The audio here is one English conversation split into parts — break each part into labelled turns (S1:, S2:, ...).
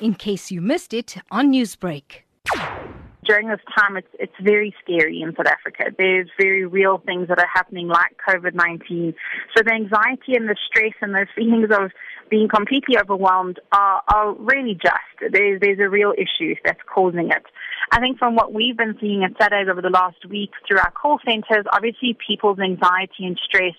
S1: in case you missed it on Newsbreak.
S2: During this time, it's it's very scary in South Africa. There's very real things that are happening, like COVID nineteen. So the anxiety and the stress and those feelings of being completely overwhelmed are, are really just. There's there's a real issue that's causing it. I think from what we've been seeing at SADAG over the last week through our call centers, obviously people's anxiety and stress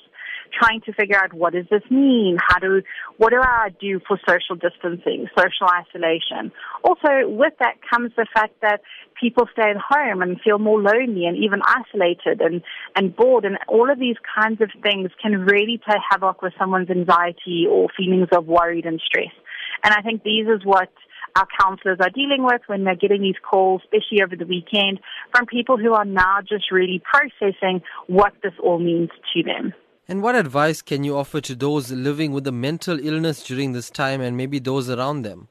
S2: trying to figure out what does this mean? How do, what do I do for social distancing, social isolation? Also, with that comes the fact that people stay at home and feel more lonely and even isolated and, and bored and all of these kinds of things can really play havoc with someone's anxiety or feelings of worried and stress. And I think these is what our counsellors are dealing with when they're getting these calls, especially over the weekend, from people who are now just really processing what this all means to them.
S3: And what advice can you offer to those living with a mental illness during this time and maybe those around them?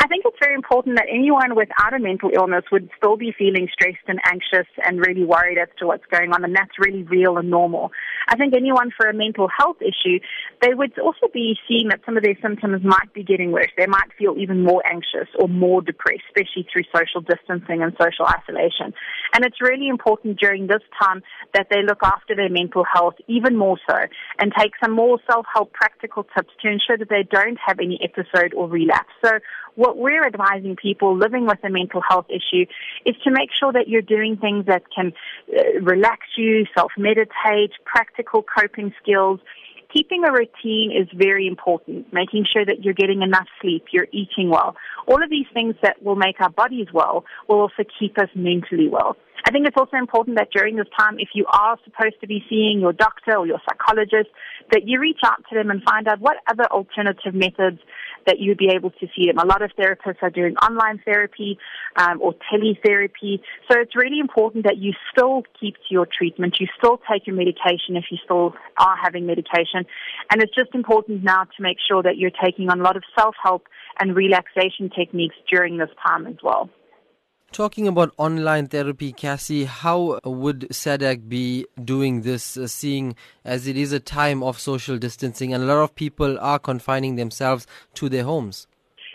S2: I think it's very important that anyone without a mental illness would still be feeling stressed and anxious and really worried as to what's going on, and that's really real and normal. I think anyone for a mental health issue, they would also be seeing that some of their symptoms might be getting worse. They might feel even more anxious or more depressed, especially through social distancing and social isolation. And it's really important during this time that they look after their mental health even more so and take some more self-help practical tips to ensure that they don't have any episode or relapse. So what we're advising people living with a mental health issue is to make sure that you're doing things that can uh, relax you, self-meditate, practical coping skills, keeping a routine is very important. Making sure that you're getting enough sleep, you're eating well. All of these things that will make our bodies well will also keep us mentally well. I think it's also important that during this time, if you are supposed to be seeing your doctor or your psychologist, that you reach out to them and find out what other alternative methods that you'd be able to see them. A lot of therapists are doing online therapy um, or teletherapy. So it's really important that you still keep to your treatment. You still take your medication if you still are having medication. And it's just important now to make sure that you're taking on a lot of self-help and relaxation techniques during this time as well.
S3: Talking about online therapy, Cassey, how would SADAG be doing this, uh, seeing as it is a time of social distancing and a lot of people are confining themselves to their homes?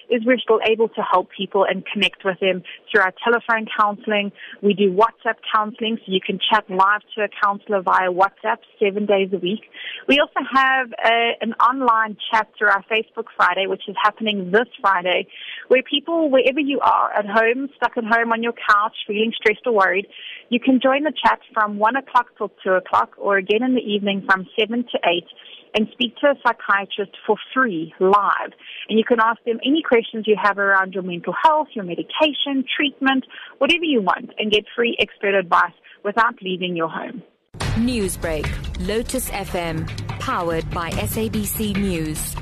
S2: is we're still able to help people and connect with them through our telephone counseling. We do WhatsApp counseling, so you can chat live to a counselor via WhatsApp seven days a week. We also have a, an online chat through our Facebook Friday, which is happening this Friday, where people, wherever you are, at home, stuck at home on your couch, feeling stressed or worried, you can join the chat from 1 o'clock till 2 o'clock or again in the evening from 7 to 8 and speak to a psychiatrist for free live. And you can ask them any questions you have around your mental health, your medication, treatment, whatever you want, and get free expert advice without leaving your home.
S4: Newsbreak, Lotus FM, powered by SABC News.